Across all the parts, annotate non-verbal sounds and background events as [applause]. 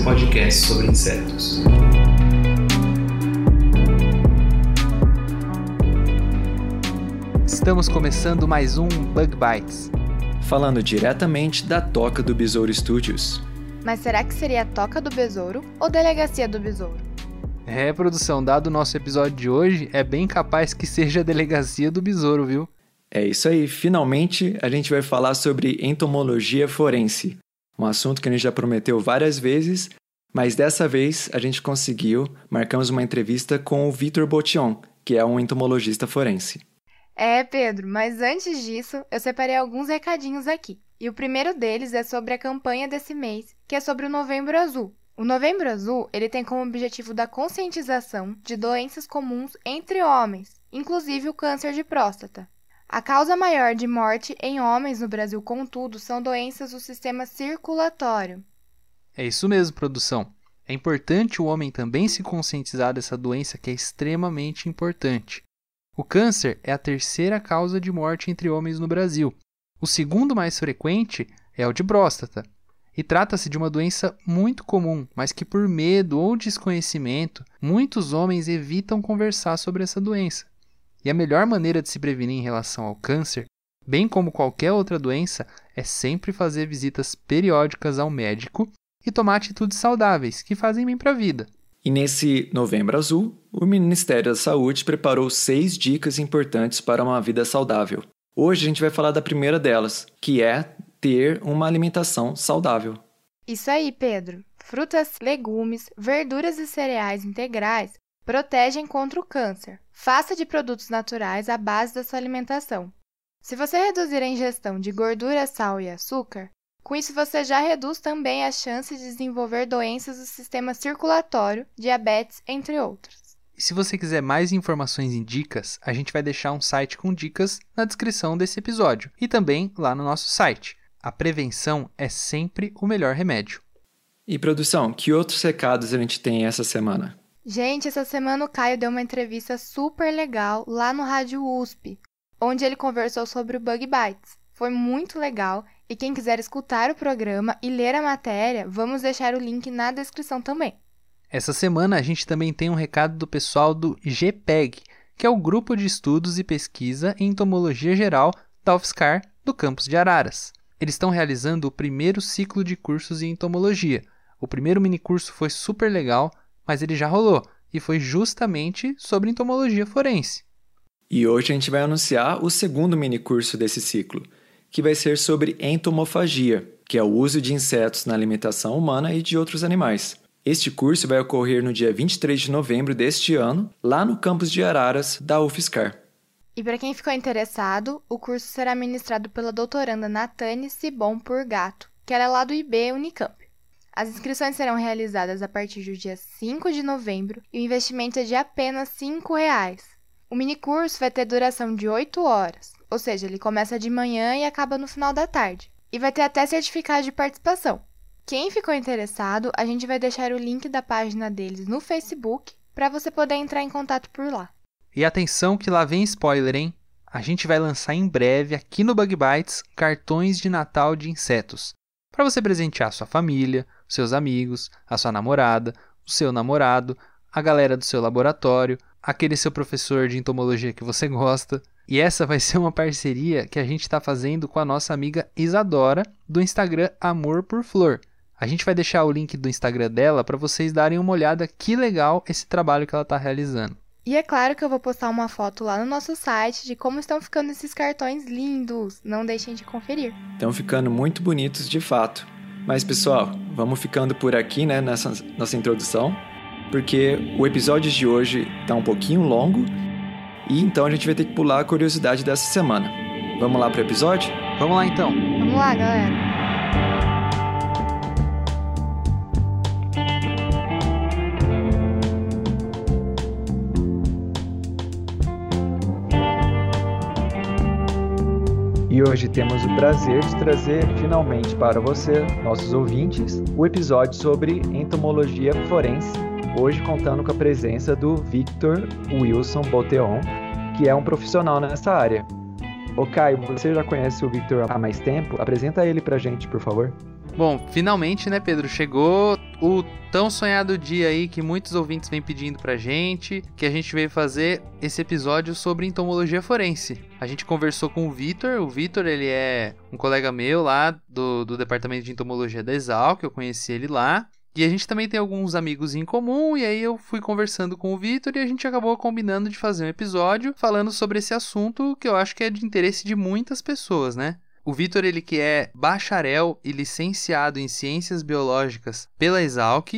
seu podcast sobre insetos. Estamos começando mais um Bug Bites. Falando diretamente da toca do Besouro Studios. Mas será que seria a Toca do Besouro ou Delegacia do Besouro? É, produção, dado o nosso episódio de hoje, é bem capaz que seja a delegacia do besouro, viu? É isso aí, finalmente a gente vai falar sobre entomologia forense. Um assunto que a gente já prometeu várias vezes, mas dessa vez a gente conseguiu. Marcamos uma entrevista com o Vitor Botion, que é um entomologista forense. É, Pedro, mas antes disso, eu separei alguns recadinhos aqui. E o primeiro deles é sobre a campanha desse mês, que é sobre o Novembro Azul. O Novembro Azul, ele tem como objetivo da conscientização de doenças comuns entre homens, inclusive o câncer de próstata. A causa maior de morte em homens no Brasil, contudo, são doenças do sistema circulatório. É isso mesmo, produção. É importante o homem também se conscientizar dessa doença que é extremamente importante. O câncer é a terceira causa de morte entre homens no Brasil. O segundo mais frequente é o de próstata. E trata-se de uma doença muito comum, mas que por medo ou desconhecimento, muitos homens evitam conversar sobre essa doença. E a melhor maneira de se prevenir em relação ao câncer, bem como qualquer outra doença, é sempre fazer visitas periódicas ao médico e tomar atitudes saudáveis que fazem bem para a vida. E nesse Novembro Azul, o Ministério da Saúde preparou seis dicas importantes para uma vida saudável. Hoje a gente vai falar da primeira delas, que é ter uma alimentação saudável. Isso aí, Pedro. Frutas, legumes, verduras e cereais integrais protegem contra o câncer. Faça de produtos naturais a base da sua alimentação. Se você reduzir a ingestão de gordura, sal e açúcar, com isso você já reduz também a chance de desenvolver doenças do sistema circulatório, diabetes, entre outras. E se você quiser mais informações e dicas, a gente vai deixar um site com dicas na descrição desse episódio e também lá no nosso site. A prevenção é sempre o melhor remédio. E produção, que outros recados a gente tem essa semana? Gente, essa semana o Caio deu uma entrevista super legal lá no Rádio USP, onde ele conversou sobre o Bug Bites. Foi muito legal e quem quiser escutar o programa e ler a matéria, vamos deixar o link na descrição também. Essa semana a gente também tem um recado do pessoal do GPEG, que é o Grupo de Estudos e Pesquisa em Entomologia Geral da UFSCar do campus de Araras. Eles estão realizando o primeiro ciclo de cursos em entomologia. O primeiro minicurso foi super legal, mas ele já rolou e foi justamente sobre entomologia forense. E hoje a gente vai anunciar o segundo minicurso desse ciclo, que vai ser sobre entomofagia, que é o uso de insetos na alimentação humana e de outros animais. Este curso vai ocorrer no dia 23 de novembro deste ano, lá no campus de Araras da UFSCar. E para quem ficou interessado, o curso será ministrado pela doutoranda Natane Sibon Purgato, que ela é lá do IB Unicamp. As inscrições serão realizadas a partir do dia 5 de novembro e o investimento é de apenas 5 reais. O minicurso vai ter duração de 8 horas, ou seja, ele começa de manhã e acaba no final da tarde. E vai ter até certificado de participação. Quem ficou interessado, a gente vai deixar o link da página deles no Facebook para você poder entrar em contato por lá. E atenção que lá vem spoiler, hein? A gente vai lançar em breve aqui no Bug Bites cartões de Natal de insetos. Para você presentear sua família, seus amigos, a sua namorada, o seu namorado, a galera do seu laboratório, aquele seu professor de entomologia que você [laughs] gosta. E essa vai ser uma parceria que a gente está fazendo com a nossa amiga Isadora, do Instagram Amor por Flor. A gente vai deixar o link do Instagram dela para vocês darem uma olhada que legal esse trabalho que ela está realizando. E é claro que eu vou postar uma foto lá no nosso site de como estão ficando esses cartões lindos. Não deixem de conferir. Estão ficando muito bonitos de fato. Mas pessoal, vamos ficando por aqui, né, nessa nossa introdução, porque o episódio de hoje está um pouquinho longo e então a gente vai ter que pular a curiosidade dessa semana. Vamos lá pro episódio? Vamos lá então. Vamos lá, galera. E hoje temos o prazer de trazer finalmente para você, nossos ouvintes, o episódio sobre entomologia forense. Hoje contando com a presença do Victor Wilson Boteon, que é um profissional nessa área. Ô Caio, você já conhece o Victor há mais tempo? Apresenta ele pra gente, por favor. Bom, finalmente, né, Pedro? Chegou o tão sonhado dia aí que muitos ouvintes vêm pedindo pra gente, que a gente veio fazer esse episódio sobre entomologia forense. A gente conversou com o Vitor. O Vitor, ele é um colega meu lá do, do departamento de entomologia da Exal, que eu conheci ele lá. E a gente também tem alguns amigos em comum, e aí eu fui conversando com o Vitor e a gente acabou combinando de fazer um episódio falando sobre esse assunto que eu acho que é de interesse de muitas pessoas, né? O Vitor, ele que é bacharel e licenciado em Ciências Biológicas pela Exalc,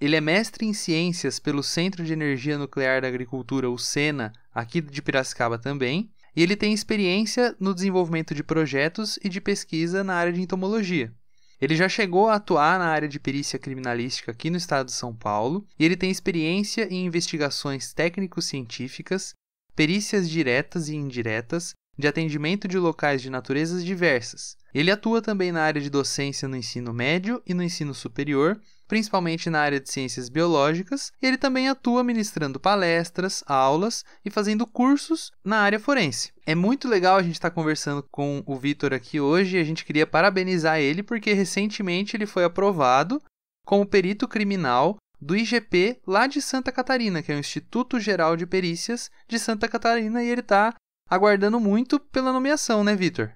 ele é mestre em Ciências pelo Centro de Energia Nuclear da Agricultura, o SENA, aqui de Piracicaba também, e ele tem experiência no desenvolvimento de projetos e de pesquisa na área de entomologia. Ele já chegou a atuar na área de perícia criminalística aqui no estado de São Paulo, e ele tem experiência em investigações técnico-científicas, perícias diretas e indiretas de atendimento de locais de naturezas diversas. Ele atua também na área de docência no ensino médio e no ensino superior, principalmente na área de ciências biológicas, e ele também atua ministrando palestras, aulas e fazendo cursos na área forense. É muito legal a gente estar tá conversando com o Vitor aqui hoje e a gente queria parabenizar ele porque recentemente ele foi aprovado como perito criminal do IGP lá de Santa Catarina, que é o Instituto Geral de Perícias de Santa Catarina, e ele está aguardando muito pela nomeação, né, Vitor?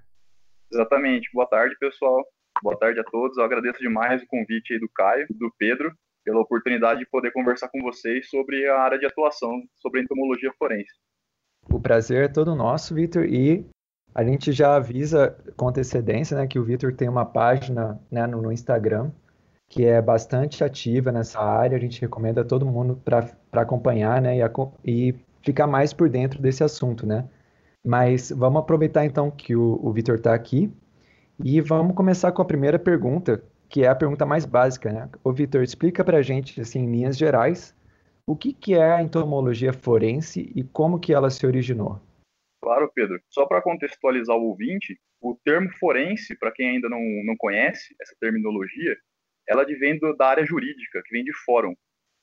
Exatamente. Boa tarde, pessoal. Boa tarde a todos. Eu agradeço demais o convite do Caio, do Pedro, pela oportunidade de poder conversar com vocês sobre a área de atuação, sobre a entomologia forense. O prazer é todo nosso, Vitor, e a gente já avisa com antecedência né, que o Vitor tem uma página né, no Instagram que é bastante ativa nessa área. A gente recomenda a todo mundo para acompanhar né, e, e ficar mais por dentro desse assunto, né? Mas vamos aproveitar então que o, o Vitor está aqui e vamos começar com a primeira pergunta, que é a pergunta mais básica, né? O Vitor, explica para a gente, assim, em linhas gerais, o que, que é a entomologia forense e como que ela se originou? Claro, Pedro. Só para contextualizar o ouvinte, o termo forense, para quem ainda não, não conhece essa terminologia, ela vem da área jurídica, que vem de fórum.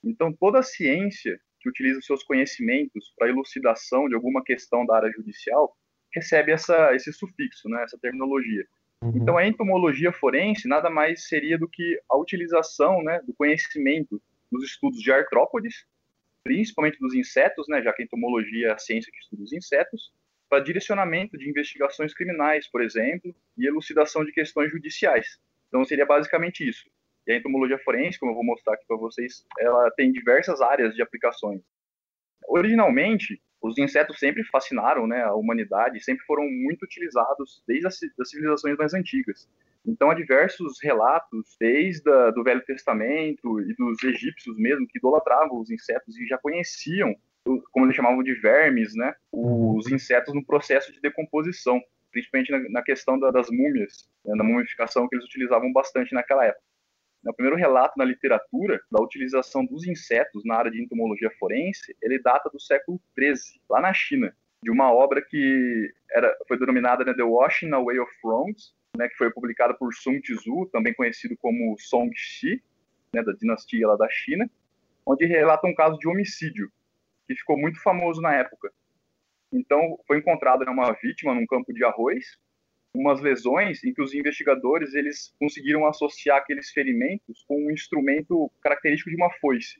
Então, toda a ciência que utiliza os seus conhecimentos para elucidação de alguma questão da área judicial recebe essa, esse sufixo, né, essa terminologia. Uhum. Então, a entomologia forense nada mais seria do que a utilização né, do conhecimento dos estudos de artrópodes, principalmente dos insetos, né, já que a entomologia é a ciência que estuda os insetos, para direcionamento de investigações criminais, por exemplo, e elucidação de questões judiciais. Então, seria basicamente isso. E a entomologia forense, como eu vou mostrar aqui para vocês, ela tem diversas áreas de aplicações. Originalmente, os insetos sempre fascinaram né, a humanidade, sempre foram muito utilizados desde as, civilizações mais antigas. Então, há diversos relatos, desde o do Velho Testamento e dos egípcios mesmo, que idolatravam os insetos e já conheciam, como eles chamavam de vermes, né, os insetos no processo de decomposição, principalmente na, na questão da, das múmias, né, na mumificação que eles utilizavam bastante naquela época. O primeiro relato na literatura da utilização dos insetos na área de entomologia forense, ele data do século XIII, lá na China, de uma obra que era, foi denominada né, The Washing Away of Wrongs, né, que foi publicada por Sun Tzu, também conhecido como Song Shi, né, da dinastia lá da China, onde relata um caso de homicídio, que ficou muito famoso na época. Então, foi encontrada né, uma vítima num campo de arroz, umas lesões em que os investigadores eles conseguiram associar aqueles ferimentos com um instrumento característico de uma foice.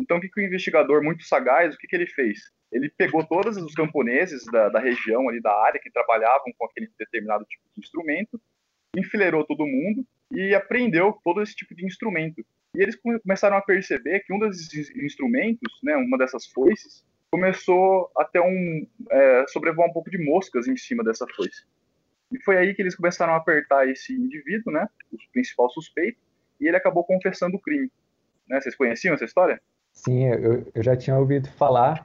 Então, o que, que o investigador, muito sagaz, o que, que ele fez? Ele pegou todos os camponeses da, da região ali da área que trabalhavam com aquele determinado tipo de instrumento, enfileirou todo mundo e aprendeu todo esse tipo de instrumento. E eles começaram a perceber que um desses instrumentos, né, uma dessas foices, começou a ter um é, sobrevoar um pouco de moscas em cima dessa foice. E foi aí que eles começaram a apertar esse indivíduo, né, o principal suspeito, e ele acabou confessando o crime. Né? Vocês conheciam essa história? Sim, eu, eu já tinha ouvido falar.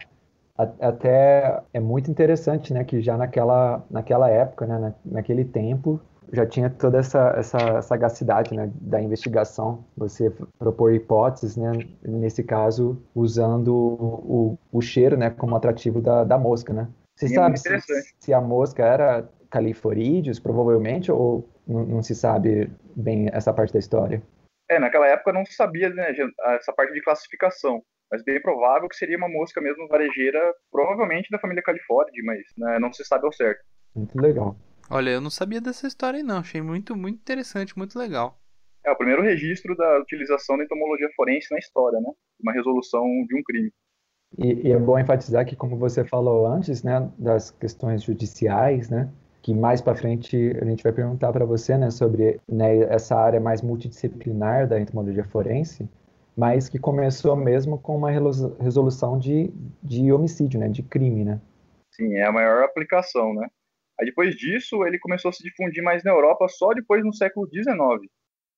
Até é muito interessante, né, que já naquela, naquela época, né, na, naquele tempo, já tinha toda essa, essa sagacidade né, da investigação, você propor hipóteses, né, nesse caso, usando o, o cheiro né, como atrativo da, da mosca, né? Você Sim, é sabe é se, se, a mosca era califorídeos, provavelmente, ou não, não, se sabe bem essa parte da história? É, naquela época não se sabia né, essa parte de classificação, mas bem provável que seria uma mosca mesmo varejeira, provavelmente da família California, mas né, não se sabe ao certo. Muito legal. Olha, eu não sabia dessa história aí não, achei muito, muito interessante, muito legal. É o primeiro registro da utilização da entomologia forense na história, né? Uma resolução de um crime. E, e, é bom enfatizar que, como você falou antes, né, das questões judiciais, né, que mais para frente a gente vai perguntar para você, né, sobre né, essa área mais multidisciplinar da entomologia forense, mas que começou mesmo com uma resolução de, de homicídio, né, de crime, né? Sim, é a maior aplicação, né? Aí depois disso ele começou a se difundir mais na Europa só depois no século XIX,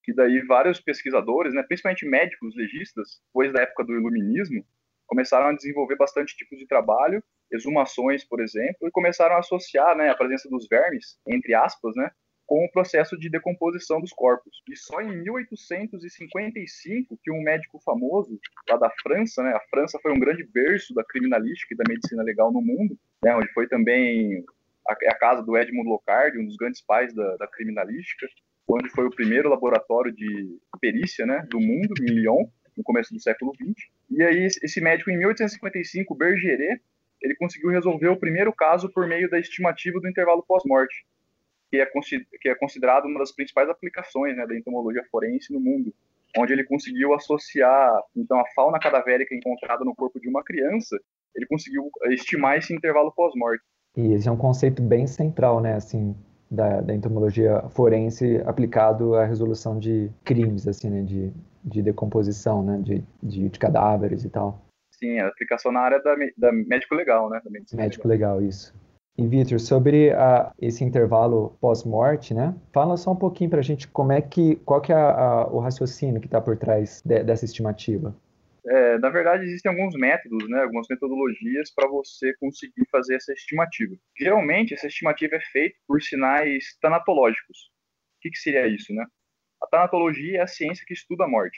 que daí vários pesquisadores, né, principalmente médicos legistas, depois da época do iluminismo, começaram a desenvolver bastante tipos de trabalho, exumações, por exemplo, e começaram a associar né, a presença dos vermes, entre aspas, né, com o processo de decomposição dos corpos. E só em 1855 que um médico famoso lá da França, né, a França foi um grande berço da criminalística e da medicina legal no mundo, né, onde foi também a, casa do Edmund Locard, um dos grandes pais da, da criminalística, onde foi o primeiro laboratório de perícia né, do mundo, em Lyon, no começo do século XX. E aí, esse médico, em 1855, Bergeret, ele conseguiu resolver o primeiro caso por meio da estimativa do intervalo pós-morte, que, é que é considerado uma das principais aplicações né, da entomologia forense no mundo, onde ele conseguiu associar então a fauna cadavérica encontrada no corpo de uma criança, ele conseguiu estimar esse intervalo pós-morte. E esse é um conceito bem central, né, assim, da, da entomologia forense aplicado à resolução de crimes, assim, né, de, de decomposição, né, de, de, de cadáveres e tal. Sim, a aplicação na área da, da médico legal, né, da médico legal. legal, isso. E Vitor, sobre a, esse intervalo pós-morte, né? Fala só um pouquinho para a gente como é que, qual que é a, a, o raciocínio que está por trás de, dessa estimativa. É, na verdade, existem alguns métodos, né, algumas metodologias para você conseguir fazer essa estimativa. Geralmente, essa estimativa é feita por sinais tanatológicos. O que, que seria isso, né? A tanatologia é a ciência que estuda a morte.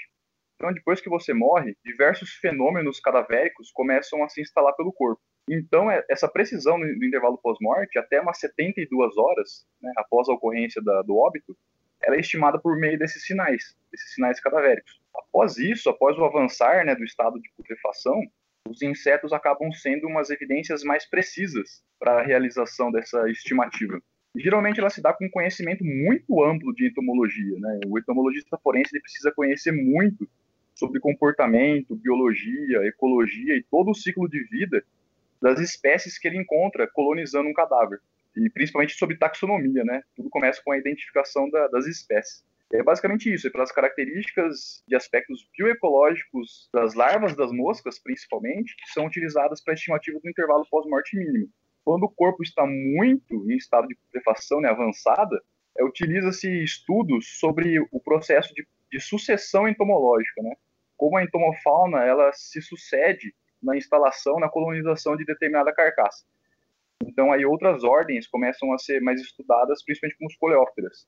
Então, depois que você morre, diversos fenômenos cadavéricos começam a se instalar pelo corpo. Então, é, essa precisão do intervalo pós-morte, até umas 72 horas né, após a ocorrência da, do óbito, ela é estimada por meio desses sinais, desses sinais cadavéricos. Após isso, após o avançar né, do estado de putrefação, os insetos acabam sendo umas evidências mais precisas para a realização dessa estimativa. Geralmente ela se dá com um conhecimento muito amplo de entomologia. Né? O entomologista forense precisa conhecer muito sobre comportamento, biologia, ecologia e todo o ciclo de vida das espécies que ele encontra colonizando um cadáver. E principalmente sobre taxonomia, né? Tudo começa com a identificação da, das espécies. É basicamente isso, é pelas características de aspectos bioecológicos das larvas das moscas, principalmente, que são utilizadas para a estimativa do intervalo pós-morte mínimo. Quando o corpo está muito em estado de putrefação né, avançada, é, utiliza-se estudos sobre o processo de, de, sucessão entomológica, né? Como a entomofauna ela se sucede na instalação, na colonização de determinada carcaça. Então aí outras ordens começam a ser mais estudadas, principalmente como os coleópteras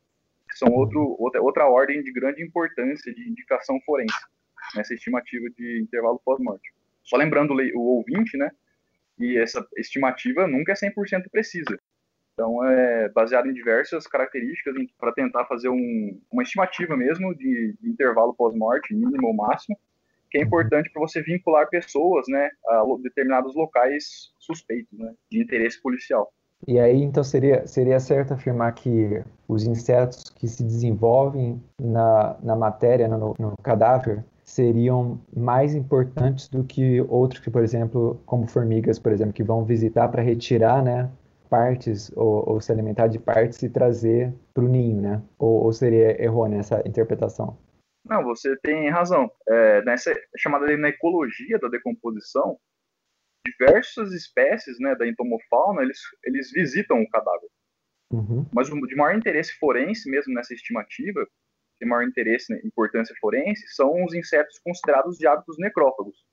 que são outro, outra, outra ordem de grande importância de indicação forense nessa estimativa de intervalo pós-morte. Só lembrando o ouvinte, né, e essa estimativa nunca é 100% precisa. Então, é baseado em diversas características para tentar fazer um, uma estimativa mesmo de, de intervalo pós-morte, mínimo ou máximo, que é importante para você vincular pessoas né, a determinados locais suspeitos né, de interesse policial. E aí, então, seria, seria certo afirmar que os insetos que se desenvolvem na, na matéria, no, no cadáver, seriam mais importantes do que outros que, por exemplo, como formigas, por exemplo, que vão visitar para retirar, né, partes ou, ou, se alimentar de partes e trazer para o ninho, né? Ou, ou, seria errônea essa interpretação? Não, você tem razão. É, nessa chamada na ecologia da decomposição, diversas espécies né, da entomofauna, eles, eles visitam o cadáver. Uhum. Mas o de maior interesse forense, mesmo nessa estimativa, de maior interesse, né, importância forense, são os insetos considerados de hábitos necrófagos,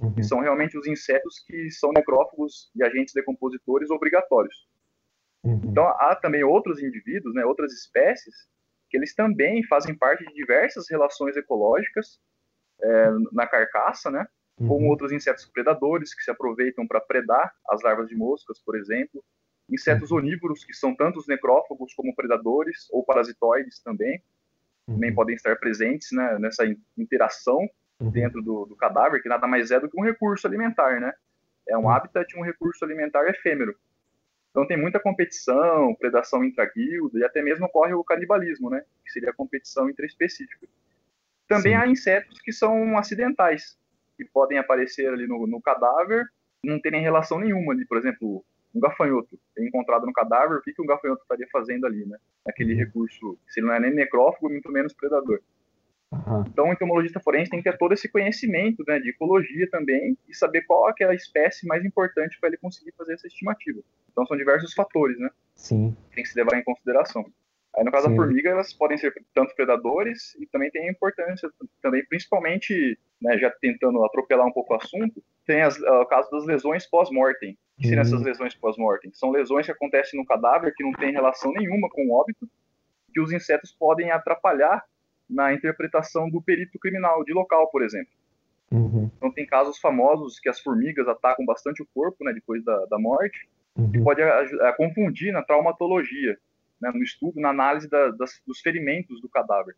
uhum. que são realmente os insetos que são necrófagos e agentes decompositores obrigatórios. Uhum. Então, há também outros indivíduos, né, outras espécies, que eles também fazem parte de diversas relações ecológicas é, na carcaça, né, como uhum. outros insetos predadores que se aproveitam para predar as larvas de moscas, por exemplo, insetos onívoros, que são tanto os necrófagos como predadores, ou parasitoides também, também podem estar presentes né, nessa interação dentro do, do, cadáver, que nada mais é do que um recurso alimentar, né? É um habitat, um recurso alimentar efêmero. Então tem muita competição, predação intraguilda e até mesmo ocorre o canibalismo, né? Que seria a competição intraespecífica. Também Sim. há insetos que são acidentais, que podem aparecer ali no, no cadáver, não terem relação nenhuma ali, por exemplo, um gafanhoto é encontrado no cadáver, o que, que um gafanhoto estaria fazendo ali, né? Aquele uhum. recurso, se ele não é nem necrófago, muito menos predador. Uhum. Então, o entomologista forense tem que ter todo esse conhecimento né, de ecologia também e saber qual é a espécie mais importante para ele conseguir fazer essa estimativa. Então, são diversos fatores, né? Sim. Tem que se levar em consideração. Aí, no caso Sim. da formiga, elas podem ser tanto predadores e também tem importância, também, principalmente, né, já tentando atropelar um pouco o assunto, tem as, o caso das lesões pós-mortem. O que seriam essas uhum. lesões pós-mortem? São lesões que acontecem no cadáver que não tem relação nenhuma com o óbito, que os insetos podem atrapalhar na interpretação do perito criminal de local, por exemplo. Uhum. Então tem casos famosos que as formigas atacam bastante o corpo, né, depois da, da morte, uhum. e pode a, a, confundir na traumatologia, né, no estudo, na análise da, das, dos ferimentos do cadáver.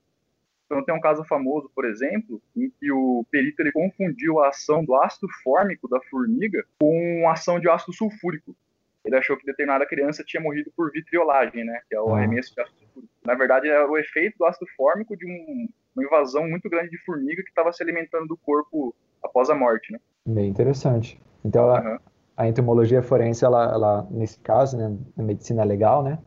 Então tem um caso famoso, por exemplo, em que o perito ele confundiu a ação do ácido fórmico da formiga com a ação de ácido sulfúrico. Ele achou que determinada criança tinha morrido por vitriolagem, né, que é o ah. arremesso de ácido sulfúrico. Na verdade, era o efeito do ácido fórmico de um, uma invasão muito grande de formiga que estava se alimentando do corpo após a morte, né? Bem interessante. Então, uhum. a, a entomologia forense, ela, ela, nesse caso, né, na medicina legal, né,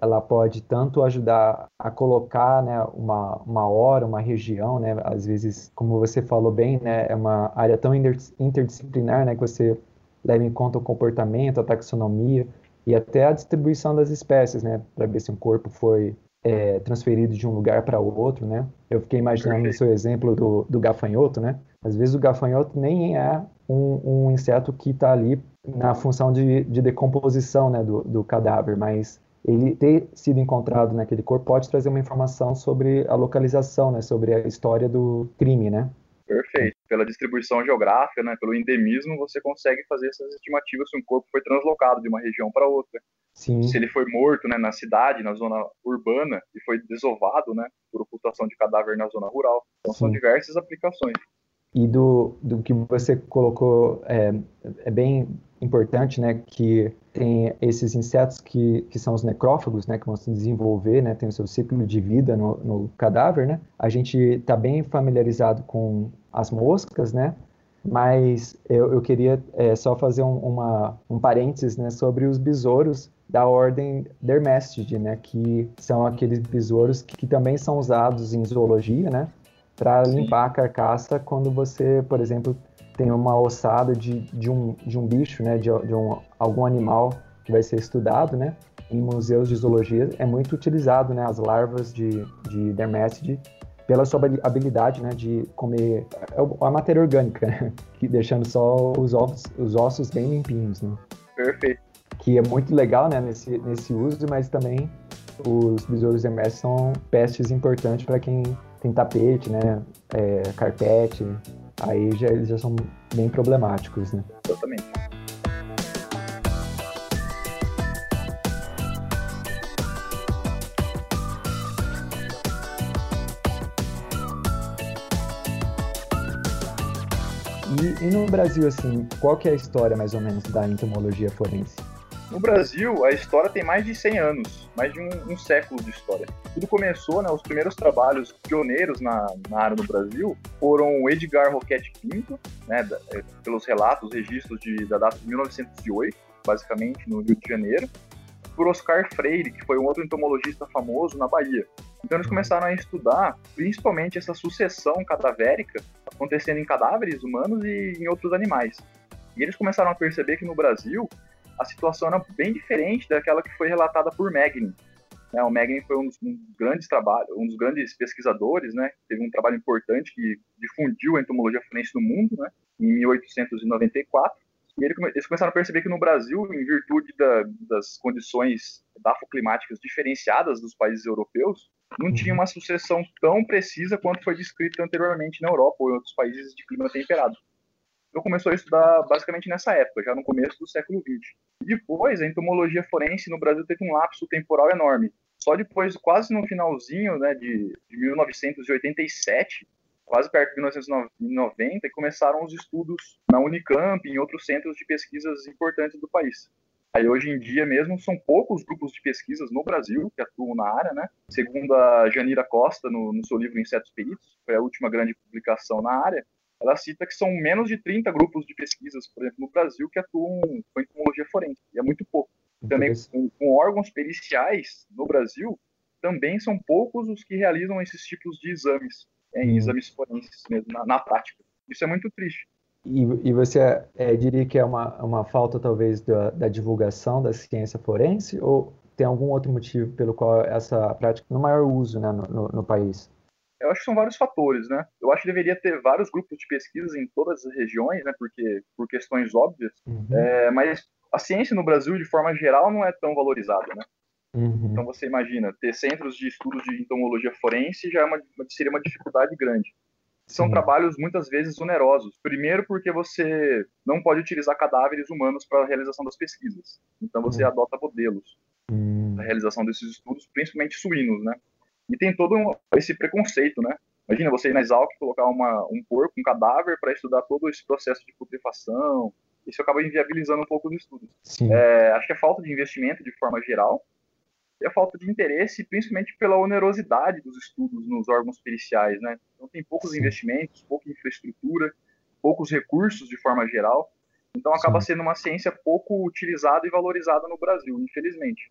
ela pode tanto ajudar a colocar né, uma, uma hora, uma região, né, às vezes, como você falou bem, né, é uma área tão interdisciplinar né, que você leva em conta o comportamento, a taxonomia e até a distribuição das espécies, né, para ver se um corpo foi é, transferido de um lugar para outro, né? Eu fiquei imaginando Perfeito. no seu exemplo do, do gafanhoto, né? Às vezes o gafanhoto nem é um, um inseto que está ali na função de, de decomposição né, do, do cadáver, mas ele ter sido encontrado naquele corpo pode trazer uma informação sobre a localização, né, sobre a história do crime, né? Perfeito. Pela distribuição geográfica, né, pelo endemismo, você consegue fazer essas estimativas se um corpo foi translocado de uma região para outra. Sim. Se ele foi morto, né, na cidade, na zona urbana e foi desovado, né, por ocultação de cadáver na zona rural. Então Sim. são diversas aplicações. E do, do que você colocou, é, é bem importante, né, que tem esses insetos que, que são os necrófagos, né, que vão se desenvolver, né, tem o seu ciclo de vida no, no cadáver, né. A gente está bem familiarizado com as moscas, né, mas eu, eu queria é, só fazer um, uma, um parênteses, né, sobre os besouros da ordem Dermestidae, né, que são aqueles besouros que, que também são usados em zoologia, né, para limpar a carcaça quando você, por exemplo, tem uma ossada de, de, um, de um bicho, né, de, de um, algum animal que vai ser estudado, né, em museus de zoologia é muito utilizado, né, as larvas de, de Dermestidae pela sua habilidade, né, de comer é a matéria orgânica, né, [laughs] que deixando só os ossos, os ossos bem limpinhos, né. Perfeito. Que é muito legal, né, nesse, nesse uso, mas também os besouros Dermestidae são pestes importantes para quem tem tapete, né, é, carpete, aí já, eles já são bem problemáticos, né? Exatamente. E, e, no Brasil, assim, qual que é a história, mais ou menos, da entomologia forense? No Brasil, a história tem mais de 100 anos, mais de um, um século de história. Tudo começou, né, os primeiros trabalhos pioneiros na, na área do Brasil foram Edgar Roquette Pinto, né, da, é, pelos relatos, registros de, da data de 1908, basicamente, no Rio de Janeiro, por Oscar Freire, que foi um outro entomologista famoso na Bahia. Então eles começaram a estudar principalmente essa sucessão cadavérica acontecendo em cadáveres humanos e em outros animais. E eles começaram a perceber que no Brasil a situação era bem diferente daquela que foi relatada por Magnin. Né, o Magnin foi um dos, um dos grandes trabalhos, um dos grandes pesquisadores, né? Teve um trabalho importante que difundiu a entomologia forense no mundo, né? Em 1894. E ele, eles começaram a perceber que no Brasil, em virtude da, das condições dafoclimáticas diferenciadas dos países europeus, não tinha uma sucessão tão precisa quanto foi descrita anteriormente na Europa ou em outros países de clima temperado. Então começou a estudar basicamente nessa época, já no começo do século XX. Depois, a entomologia forense no Brasil teve um lapso temporal enorme. Só depois, quase no finalzinho né, de, de 1987, quase perto de 1990, começaram os estudos na Unicamp e em outros centros de pesquisas importantes do país. Aí hoje em dia mesmo são poucos grupos de pesquisas no Brasil que atuam na área, né? Segundo a Janira Costa no, no seu livro Insetos Peritos, foi a última grande publicação na área, ela cita que são menos de 30 grupos de pesquisas, por exemplo, no Brasil que atuam com entomologia forense, e é muito pouco. Também com, com órgãos periciais no Brasil, também são poucos os que realizam esses tipos de exames, em hum. exames forenses mesmo, na, na prática. Isso é muito triste. E, e você é, diria que é uma, uma falta, talvez, da, da, divulgação da ciência forense, ou tem algum outro motivo pelo qual essa prática no maior uso né, no, no, no, país? Eu acho que são vários fatores, né? Eu acho que deveria ter vários grupos de pesquisa em todas as regiões, né? Porque por questões óbvias. Uhum. É, mas a ciência no Brasil, de forma geral, não é tão valorizada, né? Uhum. Então você imagina ter centros de estudos de entomologia forense já é uma, seria uma dificuldade grande são trabalhos muitas vezes onerosos. Primeiro, porque você não pode utilizar cadáveres humanos para a realização das pesquisas. Então, você uhum. adota modelos para a realização desses estudos, principalmente suínos, né? E tem todo um, esse preconceito, né? Imagina você ir na Exalc colocar uma, um porco, um cadáver, para estudar todo esse processo de putrefação. Isso acaba inviabilizando um pouco os estudos. É, acho que é falta de investimento de forma geral e a falta de interesse, principalmente pela onerosidade dos estudos nos órgãos periciais, né? Então tem poucos Sim. investimentos, pouca infraestrutura, poucos recursos de forma geral. Então acaba Sim. sendo uma ciência pouco utilizada e valorizada no Brasil, infelizmente.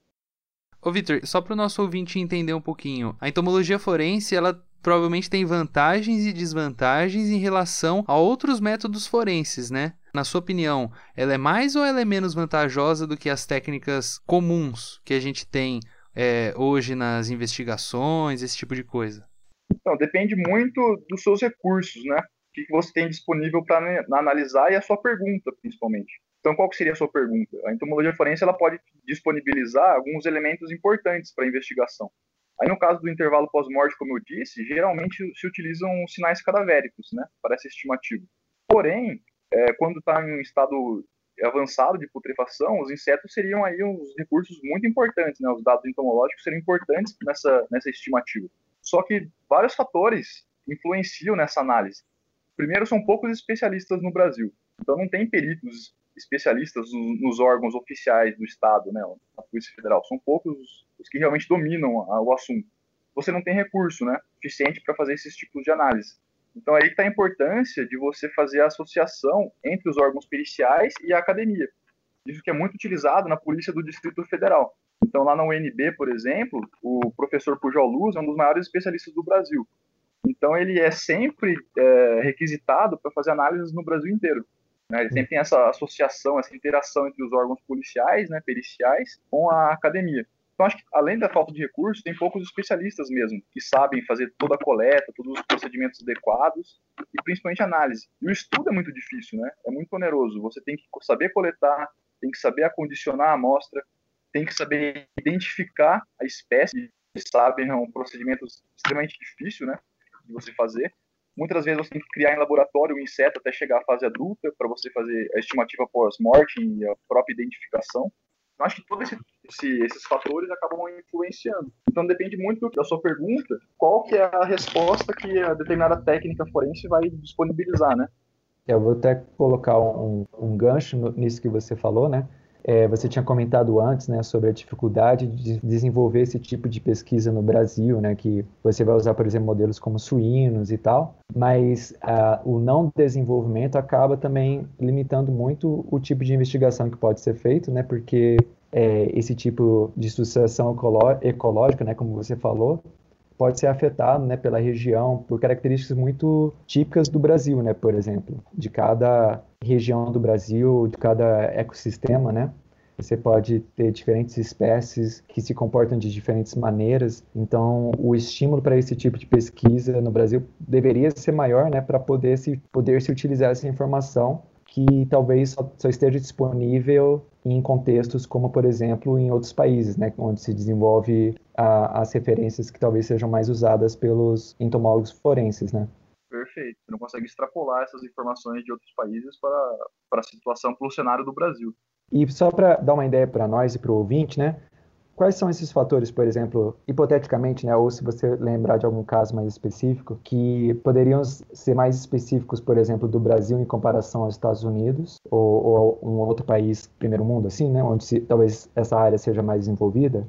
Ô Vitor, só para o nosso ouvinte entender um pouquinho, a entomologia forense, ela provavelmente tem vantagens e desvantagens em relação a outros métodos forenses, né? Na sua opinião, ela é mais ou ela é menos vantajosa do que as técnicas comuns que a gente tem é, hoje nas investigações, esse tipo de coisa? Então, depende muito dos seus recursos, né? Que você tem disponível para analisar e a sua pergunta, principalmente. Então, qual seria a sua pergunta? A entomologia forense ela pode disponibilizar alguns elementos importantes para a investigação. Aí, no caso do intervalo pós-morte, como eu disse, geralmente se utilizam sinais cadavéricos, né, para essa estimativa. Porém, é, quando está em um estado avançado de putrefação, os insetos seriam aí uns recursos muito importantes, né? Os dados entomológicos seriam importantes nessa, nessa estimativa. Só que vários fatores influenciam nessa análise. Primeiro, são poucos especialistas no Brasil. Então, não tem peritos especialistas nos órgãos oficiais do Estado, né, a Polícia Federal. São poucos os que realmente dominam o assunto. Você não tem recurso, né, suficiente para fazer esses tipos de análise. Então aí está a importância de você fazer a associação entre os órgãos periciais e a academia. Isso que é muito utilizado na Polícia do Distrito Federal. Então lá na UNB, por exemplo, o professor Pujol Luz é um dos maiores especialistas do Brasil. Então ele é sempre é, requisitado para fazer análises no Brasil inteiro. Né? Ele sempre tem essa associação, essa interação entre os órgãos policiais, né, periciais, com a academia. Então, acho que além da falta de recursos, tem poucos especialistas mesmo que sabem fazer toda a coleta, todos os procedimentos adequados e principalmente análise. E o estudo é muito difícil, né? É muito oneroso. Você tem que saber coletar, tem que saber acondicionar a amostra, tem que saber identificar a espécie. Sabem, é um procedimento extremamente difícil, né? De você fazer. Muitas vezes você tem que criar em laboratório um inseto até chegar à fase adulta para você fazer a estimativa pós-morte e a própria identificação. Eu acho que todos esse, esse, esses fatores acabam influenciando. Então depende muito da sua pergunta, qual que é a resposta que a determinada técnica forense vai disponibilizar, né? Eu vou até colocar um, um gancho nisso que você falou, né? É, você tinha comentado antes, né, sobre a dificuldade de desenvolver esse tipo de pesquisa no Brasil, né, que você vai usar, por exemplo, modelos como suínos e tal, mas uh, o não desenvolvimento acaba também limitando muito o tipo de investigação que pode ser feito, né, porque é, esse tipo de sucessão ecológica, né, como você falou, pode ser afetado né, pela região por características muito típicas do Brasil, né, por exemplo, de cada região do Brasil, de cada ecossistema, né? Você pode ter diferentes espécies que se comportam de diferentes maneiras. Então, o estímulo para esse tipo de pesquisa no Brasil deveria ser maior, né, para poder se poder se utilizar essa informação que talvez só, só, esteja disponível em contextos como, por exemplo, em outros países, né, onde se desenvolve a, as referências que talvez sejam mais usadas pelos entomólogos forenses, né? Perfeito. Você não consegue extrapolar essas informações de outros países para, para a situação, para o cenário do Brasil. E só para dar uma ideia para nós e para o ouvinte, né? Quais são esses fatores, por exemplo, hipoteticamente, né, ou se você lembrar de algum caso mais específico, que poderiam ser mais específicos, por exemplo, do Brasil em comparação aos Estados Unidos ou, ou um outro país primeiro mundo, assim, né, onde se, talvez essa área seja mais desenvolvida?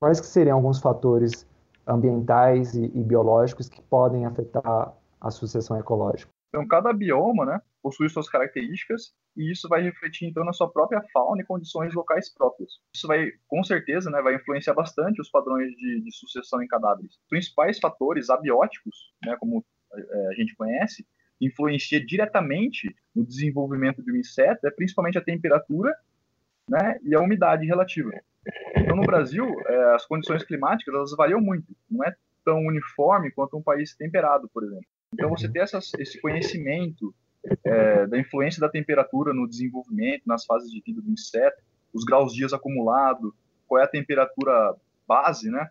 Quais que seriam alguns fatores ambientais e, e biológicos que podem afetar a sucessão ecológica? Então, cada bioma, né, possui suas características e isso vai refletir então na sua própria fauna e condições locais próprias. Isso vai, com certeza, né, vai influenciar bastante os padrões de, de sucessão em cadáveres. Os principais fatores abióticos, né, como é, a gente conhece, influencia diretamente no desenvolvimento de um inseto é principalmente a temperatura né, e a umidade relativa. Então, no Brasil, é, as condições climáticas elas variam muito. Não é tão uniforme quanto um país temperado, por exemplo. Então, você ter essas, esse conhecimento é, da influência da temperatura no desenvolvimento, nas fases de vida do inseto, os graus dias acumulados, qual é a temperatura base, né,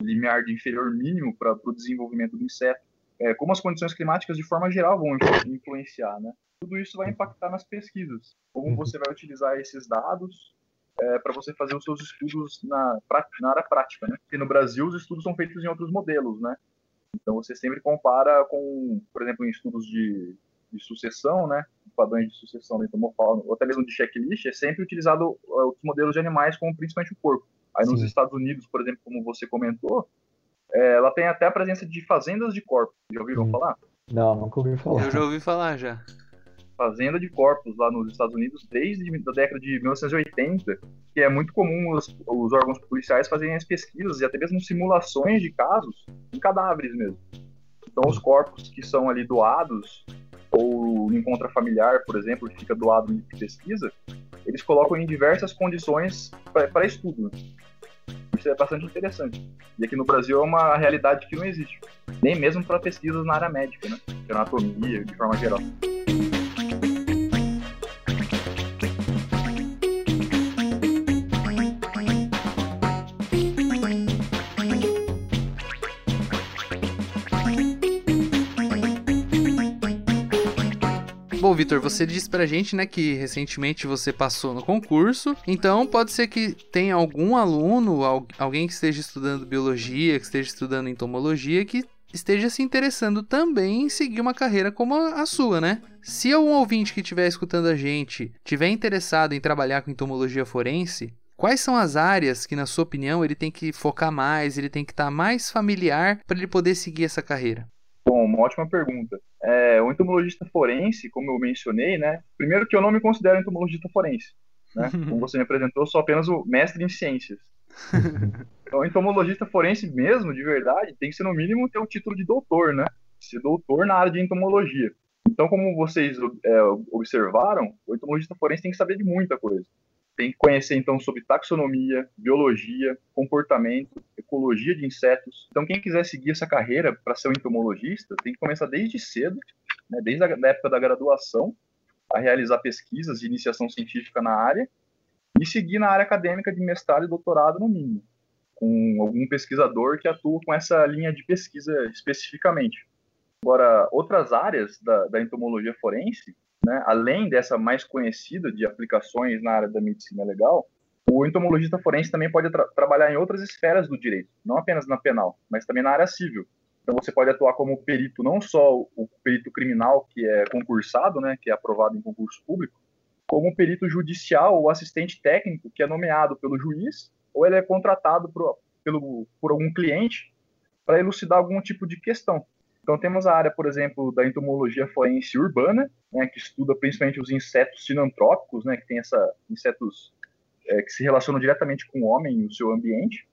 limiar de inferior mínimo para o desenvolvimento do inseto, é, como as condições climáticas de forma geral vão influenciar, né? Tudo isso vai impactar nas pesquisas, como uhum. você vai utilizar esses dados é, para você fazer os seus estudos na, na área prática, né? Porque no Brasil os estudos são feitos em outros modelos, né? Então você sempre compara com, por exemplo, em estudos de, de sucessão, né, padrões de sucessão da entomofauna, ou até mesmo de checklist, é sempre utilizado uh, os modelos de animais, como principalmente o porco. Aí Sim. nos Estados Unidos, por exemplo, como você comentou, é, ela tem até a presença de fazendas de corpos. Já ouviram falar? Não, nunca ouvi falar. Eu já ouvi falar já. Fazenda de corpos lá nos Estados Unidos desde a década de 1980, que é muito comum os, os órgãos policiais fazerem as pesquisas e até mesmo simulações de casos em cadáveres mesmo. Então, os corpos que são ali doados ou em encontro familiar, por exemplo, que fica doado em pesquisa, eles colocam em diversas condições para estudo. Isso é bastante interessante. E aqui no Brasil é uma realidade que não existe, nem mesmo para pesquisas na área médica, né? De anatomia, de forma geral. Vitor, você disse pra gente, né, que recentemente você passou no concurso, então pode ser que tenha algum aluno, alguém que esteja estudando biologia, que esteja estudando entomologia, que esteja se interessando também em seguir uma carreira como a sua, né? Se algum ouvinte que estiver escutando a gente tiver interessado em trabalhar com entomologia forense, Quais são as áreas que, na sua opinião, ele tem que focar mais, ele tem que estar mais familiar para ele poder seguir essa carreira? Uma ótima pergunta. É, o entomologista forense, como eu mencionei, né? Primeiro que eu não me considero entomologista forense, né? [laughs] Como você me apresentou, sou apenas o mestre em ciências. [laughs] Então, o entomologista forense mesmo, de verdade, tem que ser no mínimo ter o título de doutor, né? Ser doutor na área de entomologia. Então, como vocês é, observaram, o entomologista forense tem que saber de muita coisa. Tem que conhecer, então, sobre taxonomia, biologia, comportamento, ecologia de insetos. Então, quem quiser seguir essa carreira para ser um entomologista, tem que começar desde cedo, né, desde a época da graduação, a realizar pesquisas de iniciação científica na área e seguir na área acadêmica de mestrado e doutorado, no mínimo, com algum pesquisador que atua com essa linha de pesquisa especificamente. Agora, outras áreas da, da entomologia forense né, além dessa mais conhecida de aplicações na área da medicina legal, o entomologista forense também pode tra trabalhar em outras esferas do direito, não apenas na penal, mas também na área civil. Então você pode atuar como perito, não só o perito criminal, que é concursado, né, que é aprovado em concurso público, como perito judicial ou assistente técnico, que é nomeado pelo juiz, ou ele é contratado por, pelo, por algum cliente para elucidar algum tipo de questão. Então temos a área, por exemplo, da entomologia forense urbana, né, que estuda principalmente os insetos sinantrópicos, né, que tem essa insetos é, que se relacionam diretamente com o homem e o seu ambiente,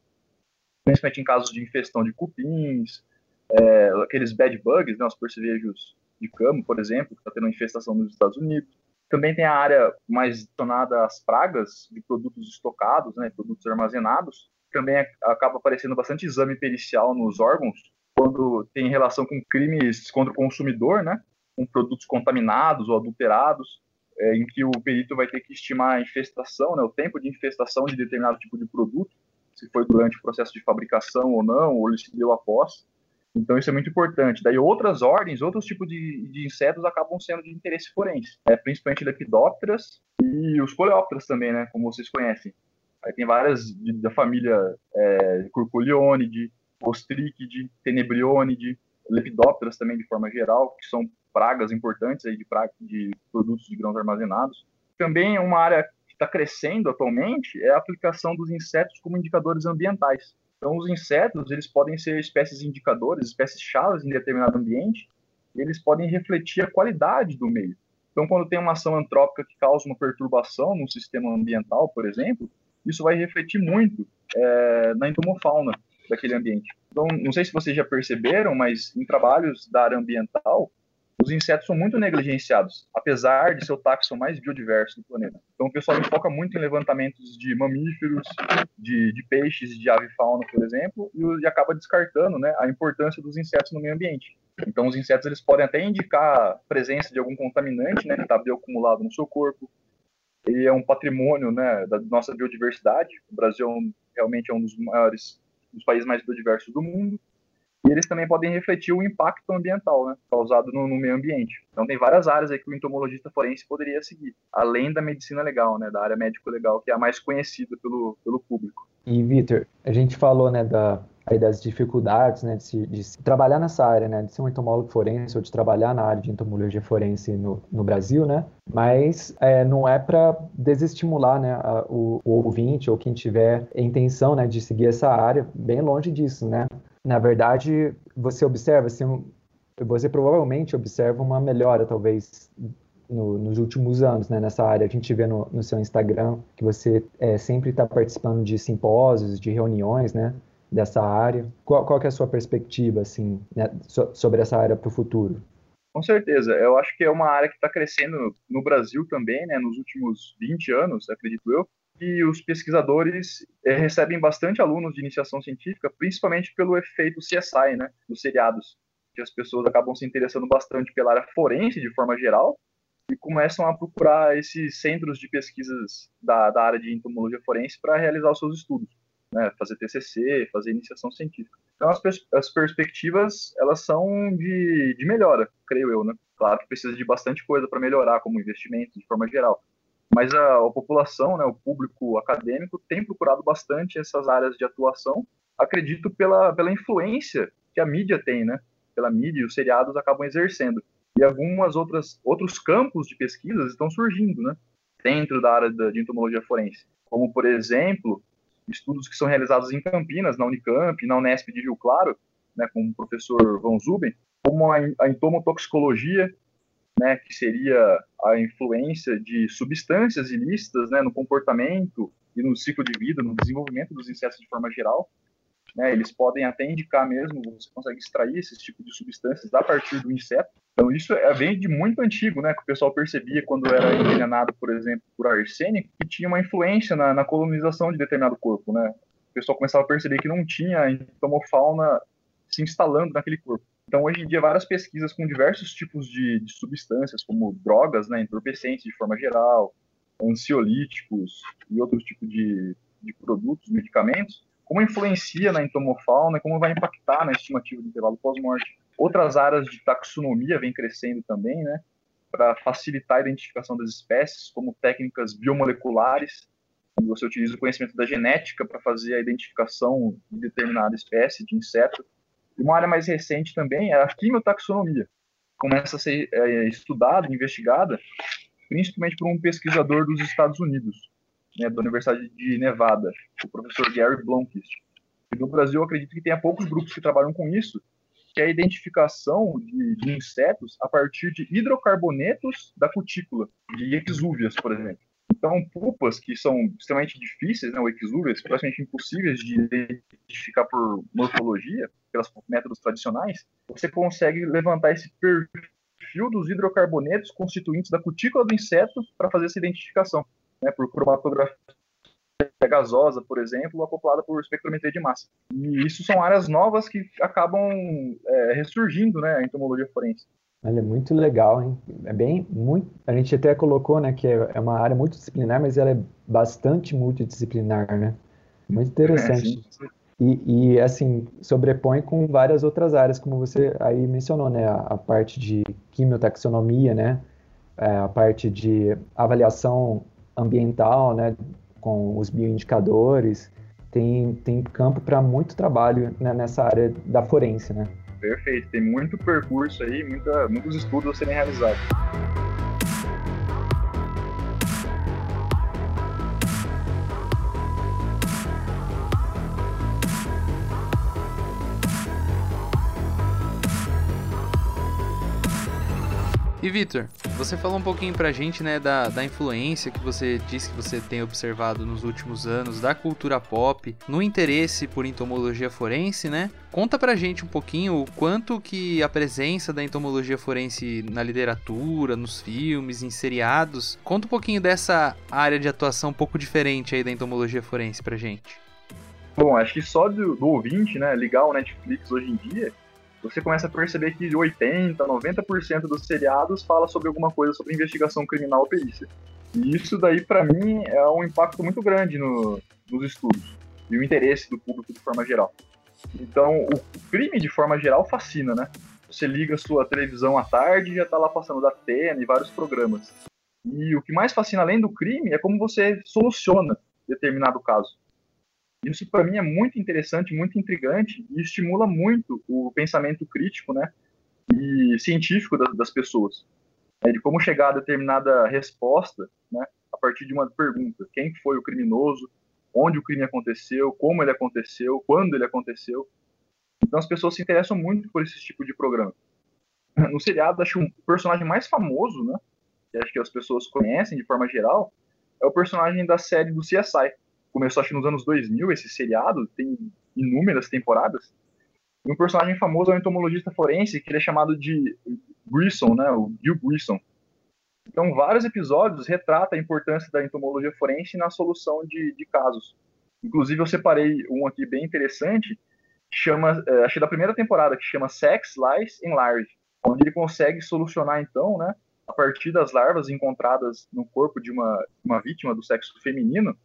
principalmente em casos de infestão de cupins, é, aqueles bad bugs, né, os percevejos de camo, por exemplo, que está tendo infestação nos Estados Unidos. Também tem a área mais relacionada às pragas de produtos estocados, né, produtos armazenados. Também acaba aparecendo bastante exame pericial nos órgãos, quando tem relação com crimes contra o consumidor, né, com produtos contaminados ou adulterados, é, em que o perito vai ter que estimar a infestação, né, o tempo de infestação de determinado tipo de produto, se foi durante o processo de fabricação ou não, ou se deu após. Então isso é muito importante. Daí outras ordens, outros tipos de, de insetos acabam sendo de interesse forense, é, principalmente lepidópteras e os coleópteras também, né, como vocês conhecem. Aí tem várias de, da família é, Curculionidae, Ostrichidae, Tenebrionidae, lepidópteras também de forma geral, que são pragas importantes aí de, pra, de produtos de grãos armazenados. Também uma área que está crescendo atualmente é a aplicação dos insetos como indicadores ambientais. Então, os insetos eles podem ser espécies indicadores, espécies chaves em determinado ambiente, e eles podem refletir a qualidade do meio. Então, quando tem uma ação antrópica que causa uma perturbação no sistema ambiental, por exemplo, isso vai refletir muito é, na entomofauna daquele ambiente. Então, não sei se vocês já perceberam, mas em trabalhos da área ambiental, os insetos são muito negligenciados, apesar de ser o taxon mais biodiverso do planeta. Então o pessoal foca muito em levantamentos de mamíferos, de, de peixes, de avifauna, por exemplo, e, e, acaba descartando né, a importância dos insetos no meio ambiente. Então os insetos eles podem até indicar a presença de algum contaminante né, que está bioacumulado no seu corpo. Ele é um patrimônio né, da nossa biodiversidade. O Brasil é realmente é um dos maiores, dos países mais biodiversos do mundo e eles também podem refletir o impacto ambiental né, causado no, no, meio ambiente. Então tem várias áreas aí que o entomologista forense poderia seguir, além da medicina legal, né, da área médico-legal, que é a mais conhecida pelo, pelo público. E, Vitor, a gente falou né, da, aí das dificuldades né, de, se, de se trabalhar nessa área, né, de ser um entomólogo forense ou de trabalhar na área de entomologia forense no, no Brasil, né, mas é, não é para desestimular né, a, o, o ouvinte ou quem tiver intenção né, de seguir essa área, bem longe disso, né? na verdade, você observa, assim, você provavelmente observa uma melhora, talvez, no, nos últimos anos, né, nessa área. A gente vê no, no seu Instagram que você é, sempre está participando de simpósios, de reuniões, né, dessa área. Qual, qual é a sua perspectiva, assim, né, so, sobre essa área para o futuro? Com certeza. Eu acho que é uma área que está crescendo no Brasil também, né, nos últimos 20 anos, acredito eu que os pesquisadores é, recebem bastante alunos de iniciação científica, principalmente pelo efeito CSI, né, dos seriados, que as pessoas acabam se interessando bastante pela área forense de forma geral e começam a procurar esses centros de pesquisas da, da área de entomologia forense para realizar os seus estudos, né, fazer TCC, fazer iniciação científica. Então as, pers as perspectivas elas são de, de melhora, creio eu, né? Claro que precisa de bastante coisa para melhorar, como investimento de forma geral mas a, a, população, né, o público acadêmico, tem procurado bastante essas áreas de atuação, acredito pela, pela influência que a mídia tem, né, pela mídia e os seriados acabam exercendo. E algumas outras outros campos de pesquisas estão surgindo, né, dentro da área de entomologia forense, como por exemplo, estudos que são realizados em Campinas, na Unicamp, na Unesp de Rio Claro, né, com o professor Van Zuben, como a, a entomotoxicologia, né, que seria a influência de substâncias ilícitas né, no comportamento e no ciclo de vida, no desenvolvimento dos insetos de forma geral. Né, eles podem até indicar mesmo, você consegue extrair esse tipo de substâncias a partir do inseto. Então isso é, vem de muito antigo, né, que o pessoal percebia quando era envenenado, por exemplo, por arsênico, que tinha uma influência na, na colonização de determinado corpo. Né? O pessoal começava a perceber que não tinha entomofauna se instalando naquele corpo. Então, hoje em dia, várias pesquisas com diversos tipos de, de substâncias, como drogas, né, entorpecentes de forma geral, ansiolíticos e outros tipos de, de produtos, medicamentos, como influencia na entomofauna, como vai impactar na estimativa do intervalo pós-morte. Outras áreas de taxonomia vêm crescendo também, né, para facilitar a identificação das espécies, como técnicas biomoleculares, onde você utiliza o conhecimento da genética para fazer a identificação de determinada espécie de inseto e uma área mais recente também é a quimiotaxonomia. Começa a ser é, estudada, investigada, principalmente por um pesquisador dos Estados Unidos, né, da Universidade de Nevada, o professor Gary Blomqvist. E no Brasil, eu acredito que tenha poucos grupos que trabalham com isso, que é a identificação de, de insetos a partir de hidrocarbonetos da cutícula, de exúvias, por exemplo. Então, pupas que são extremamente difíceis, né, ou exúvias, praticamente impossíveis de identificar por morfologia, pelos métodos tradicionais, você consegue levantar esse perfil dos hidrocarbonetos constituintes da cutícula do inseto para fazer essa identificação, né, por cromatografia gasosa, por exemplo, acoplada por espectrometria de massa. E isso são áreas novas que acabam é, ressurgindo, né, a entomologia forense. Olha, é muito legal, hein? É bem, muito. A gente até colocou, né, que é, é uma área multidisciplinar, mas ela é bastante multidisciplinar, né? Muito interessante. É, E, e, assim, sobrepõe com várias outras áreas, como você aí mencionou, né? A, a parte de quimiotaxonomia, né? É, a parte de avaliação ambiental, né? Com os bioindicadores. Tem, tem campo para muito trabalho né, nessa área da forense, né? Perfeito. Tem muito percurso aí, muita, muitos estudos a serem realizados. E Vitor, você falou um pouquinho pra gente, né, da, da influência que você disse que você tem observado nos últimos anos da cultura pop, no interesse por entomologia forense, né? Conta pra gente um pouquinho o quanto que a presença da entomologia forense na literatura, nos filmes, em seriados. Conta um pouquinho dessa área de atuação um pouco diferente aí da entomologia forense pra gente. Bom, acho que só do, do ouvinte, né, ligar o Netflix hoje em dia, você começa a perceber que 80%, 90% dos seriados fala sobre alguma coisa sobre investigação criminal ou perícia. E isso daí, para mim, é um impacto muito grande no, nos estudos e o interesse do público de forma geral. Então, o crime, de forma geral, fascina, né? Você liga a sua televisão à tarde e já tá lá passando da Atena e vários programas. E o que mais fascina, além do crime, é como você soluciona determinado caso. Isso para mim é muito interessante, muito intrigante e estimula muito o pensamento crítico, né, e científico das, das pessoas, né, de como chegar a determinada resposta, né, a partir de uma pergunta: quem foi o criminoso, onde o crime aconteceu, como ele aconteceu, quando ele aconteceu. Então as pessoas se interessam muito por esse tipo de programa. No seriado, acho que o personagem mais famoso, né, que acho que as pessoas conhecem de forma geral, é o personagem da série do CSI, começou acho que nos anos 2000, esse seriado, tem inúmeras temporadas. E um personagem famoso é um entomologista forense, que ele é chamado de Grissom, né, o Gil Grissom. Então, vários episódios retratam a importância da entomologia forense na solução de, de casos. Inclusive, eu separei um aqui bem interessante, que chama, é, que da primeira temporada, que chama Sex, Lies and Larvae, onde ele consegue solucionar, então, né, a partir das larvas encontradas no corpo de uma, uma vítima do sexo feminino,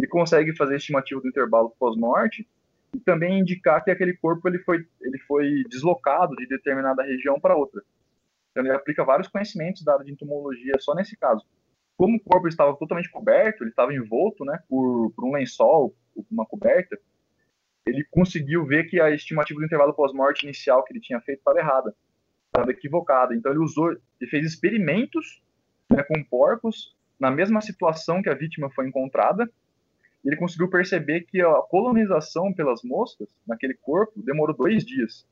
ele consegue fazer estimativa do intervalo pós-morte e também indicar que aquele corpo ele foi, ele foi deslocado de determinada região para outra. Então ele aplica vários conhecimentos da área de entomologia só nesse caso. Como o corpo estava totalmente coberto, ele estava envolto né, por, por um lençol, uma coberta, ele conseguiu ver que a estimativa do intervalo pós-morte inicial que ele tinha feito estava errada, estava equivocada. Então ele usou, ele fez experimentos né, com porcos na mesma situação que a vítima foi encontrada ele conseguiu perceber que a colonização pelas moscas naquele corpo demorou dois dias.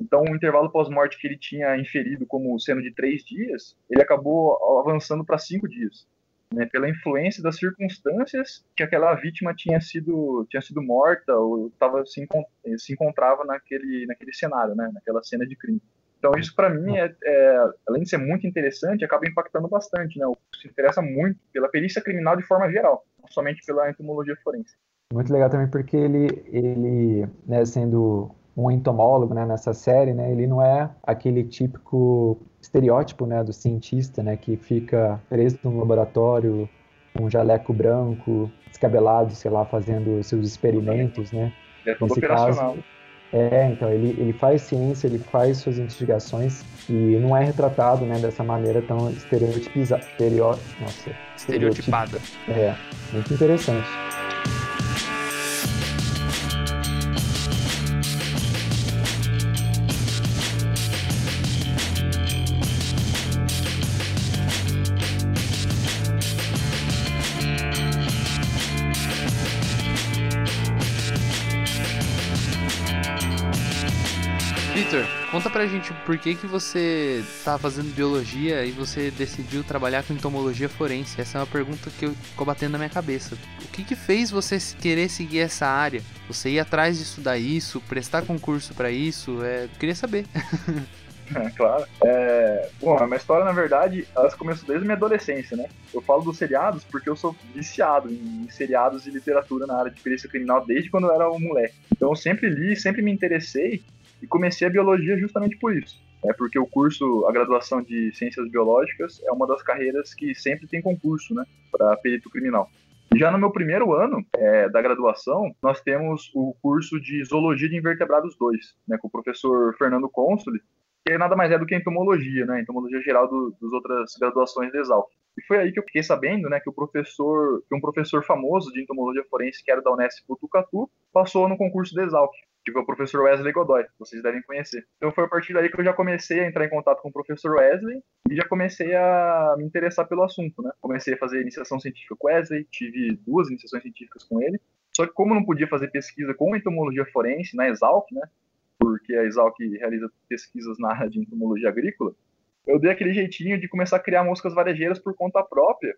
Então, o intervalo pós-morte que ele tinha inferido como sendo de três dias, ele acabou avançando para cinco dias, né, pela influência das circunstâncias que aquela vítima tinha sido, tinha sido morta ou tava, se, se encontrava naquele, naquele cenário, né, naquela cena de crime. Então, isso para mim, é, é, além de ser muito interessante, acaba impactando bastante. Né? Se interessa muito pela perícia criminal de forma geral, não somente pela entomologia forense. Muito legal também porque ele, ele né, sendo um entomólogo né, nessa série, né, ele não é aquele típico estereótipo né, do cientista né, que fica preso no laboratório com um jaleco branco, descabelado, sei lá, fazendo seus experimentos, né? É todo Nesse operacional. Caso, é, então, ele, ele faz ciência, ele faz suas investigações e não é retratado né, dessa maneira tão estereotipizada. Estereó... Nossa, estereotipada. É, muito interessante. Conta pra gente por que, que você tá fazendo biologia e você decidiu trabalhar com entomologia forense. Essa é uma pergunta que eu ficou batendo na minha cabeça. O que, que fez você querer seguir essa área? Você ir atrás de estudar isso, prestar concurso para isso? É, queria saber. [laughs] É, claro. É, bom, a minha história, na verdade, ela começou desde a minha adolescência, né? Eu falo dos seriados porque eu sou viciado em seriados e literatura na área de perícia criminal desde quando eu era um moleque. Então eu sempre li, sempre me interessei e comecei a biologia justamente por isso. É porque o curso, a graduação de ciências biológicas é uma das carreiras que sempre tem concurso, né, para perito criminal. Já no meu primeiro ano é, da graduação, nós temos o curso de Zoologia de Invertebrados 2, né, com o professor Fernando Consoli, que nada mais é do que entomologia, né, entomologia geral do, dos outras graduações de Exalc. E foi aí que eu fiquei sabendo, né, que o professor, que um professor famoso de entomologia forense, que era da Unesp Botucatu, passou no concurso de Exalc que foi o professor Wesley Godoy, vocês devem conhecer. Então foi a partir daí que eu já comecei a entrar em contato com o professor Wesley e já comecei a me interessar pelo assunto, né? Comecei a fazer iniciação científica com Wesley, tive duas iniciações científicas com ele. Só que como não podia fazer pesquisa com entomologia forense na Exalc, né? Porque a Exalc realiza pesquisas na área de entomologia agrícola, eu dei aquele jeitinho de começar a criar moscas varejeiras por conta própria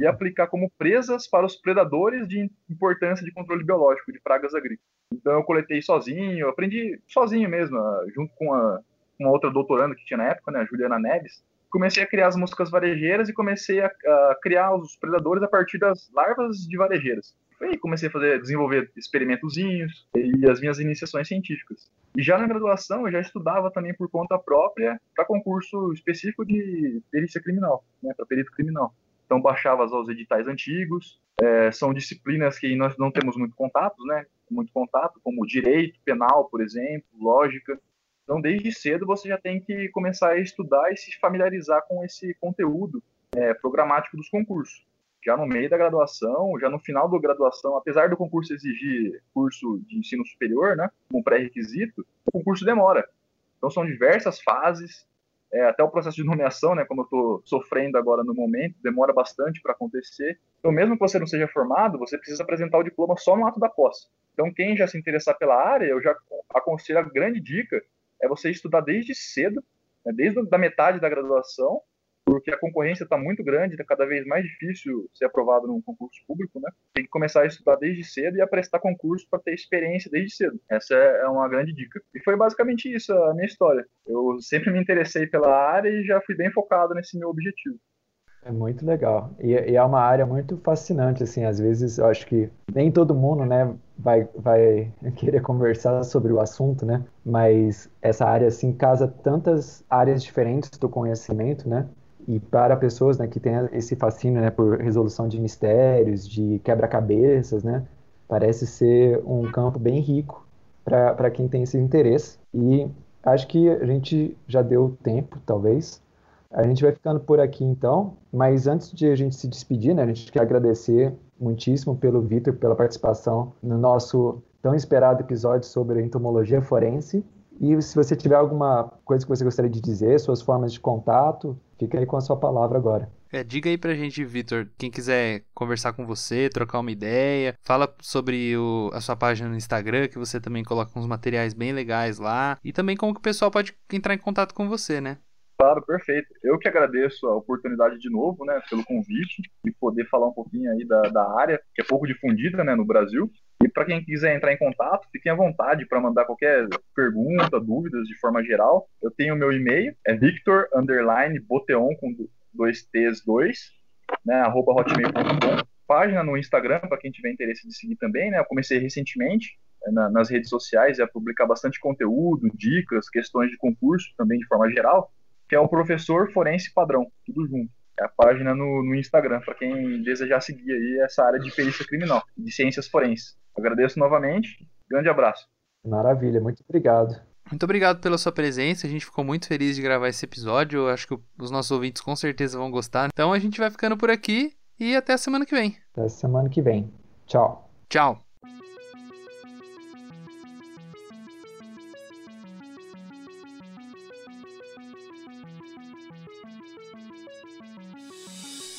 e [laughs] aplicar como presas para os predadores de importância de controle biológico de pragas agrícolas. Então eu coletei sozinho, aprendi sozinho mesmo, junto com a, uma outra doutoranda que tinha na época, né, a Juliana Neves. Comecei a criar as moscas varejeiras e comecei a, a criar os predadores a partir das larvas de varejeiras. Aí comecei a fazer, desenvolver experimentozinhos e as minhas iniciações científicas. E já na graduação eu já estudava também por conta própria para concurso específico de perícia criminal, né, para perito criminal. Então baixava os editais antigos, é, são disciplinas que nós não temos muito contatos, né? Muito contato, como direito penal, por exemplo, lógica. Então, desde cedo você já tem que começar a estudar e se familiarizar com esse conteúdo é, programático dos concursos. Já no meio da graduação, já no final da graduação, apesar do concurso exigir curso de ensino superior, né, como pré-requisito, o concurso demora. Então, são diversas fases, é, até o processo de nomeação, né, como eu estou sofrendo agora no momento, demora bastante para acontecer. Então, mesmo que você não seja formado, você precisa apresentar o diploma só no ato da posse. Então, quem já se interessar pela área, eu já aconselho a grande dica é você estudar desde cedo, né, desde a metade da graduação, porque a concorrência está muito grande, está cada vez mais difícil ser aprovado num concurso público, né? Tem que começar a estudar desde cedo e a prestar concurso para ter experiência desde cedo. Essa é, é uma grande dica. E foi basicamente isso a minha história. Eu sempre me interessei pela área e já fui bem focado nesse meu objetivo. É muito legal. E, e, é uma área muito fascinante, assim, às vezes eu acho que nem todo mundo, né, vai, vai [laughs] querer conversar sobre o assunto, né, mas essa área, assim, casa tantas áreas diferentes do conhecimento, né, e para pessoas né, que têm esse fascínio né, por resolução de mistérios, de quebra-cabeças, né, parece ser um campo bem rico para quem tem esse interesse. E acho que a gente já deu tempo, talvez. A gente vai ficando por aqui então, mas antes de a gente se despedir, né, a gente quer agradecer muitíssimo pelo Vitor pela participação no nosso tão esperado episódio sobre entomologia forense. E se você tiver alguma coisa que você gostaria de dizer, suas formas de contato, fica aí com a sua palavra agora. É, diga aí pra gente, Vitor, quem quiser conversar com você, trocar uma ideia, fala sobre o, a sua página no Instagram, que você também coloca uns materiais bem legais lá, e também como que o pessoal pode entrar em contato com você, né? Claro, perfeito. Eu que agradeço a oportunidade de novo, né, pelo convite e poder falar um pouquinho aí da, da área, que é pouco difundida, né, no Brasil. E para quem quiser entrar em contato, fiquem à vontade para mandar qualquer pergunta, dúvidas de forma geral. Eu tenho o meu e-mail, é victor underline boteon com dois T's dois, né, arroba hotmail.com. Página no Instagram, para quem tiver interesse de seguir também, né? Eu comecei recentemente é, na, nas redes sociais a publicar bastante conteúdo, dicas, questões de concurso também de forma geral, que é o professor forense padrão, tudo junto. É a página no, no Instagram, para quem desejar seguir aí essa área de perícia criminal, de ciências forenses. Agradeço novamente. Grande abraço. Maravilha, muito obrigado. Muito obrigado pela sua presença. A gente ficou muito feliz de gravar esse episódio. Eu acho que os nossos ouvintes com certeza vão gostar. Então a gente vai ficando por aqui e até a semana que vem. Até a semana que vem. Tchau. Tchau.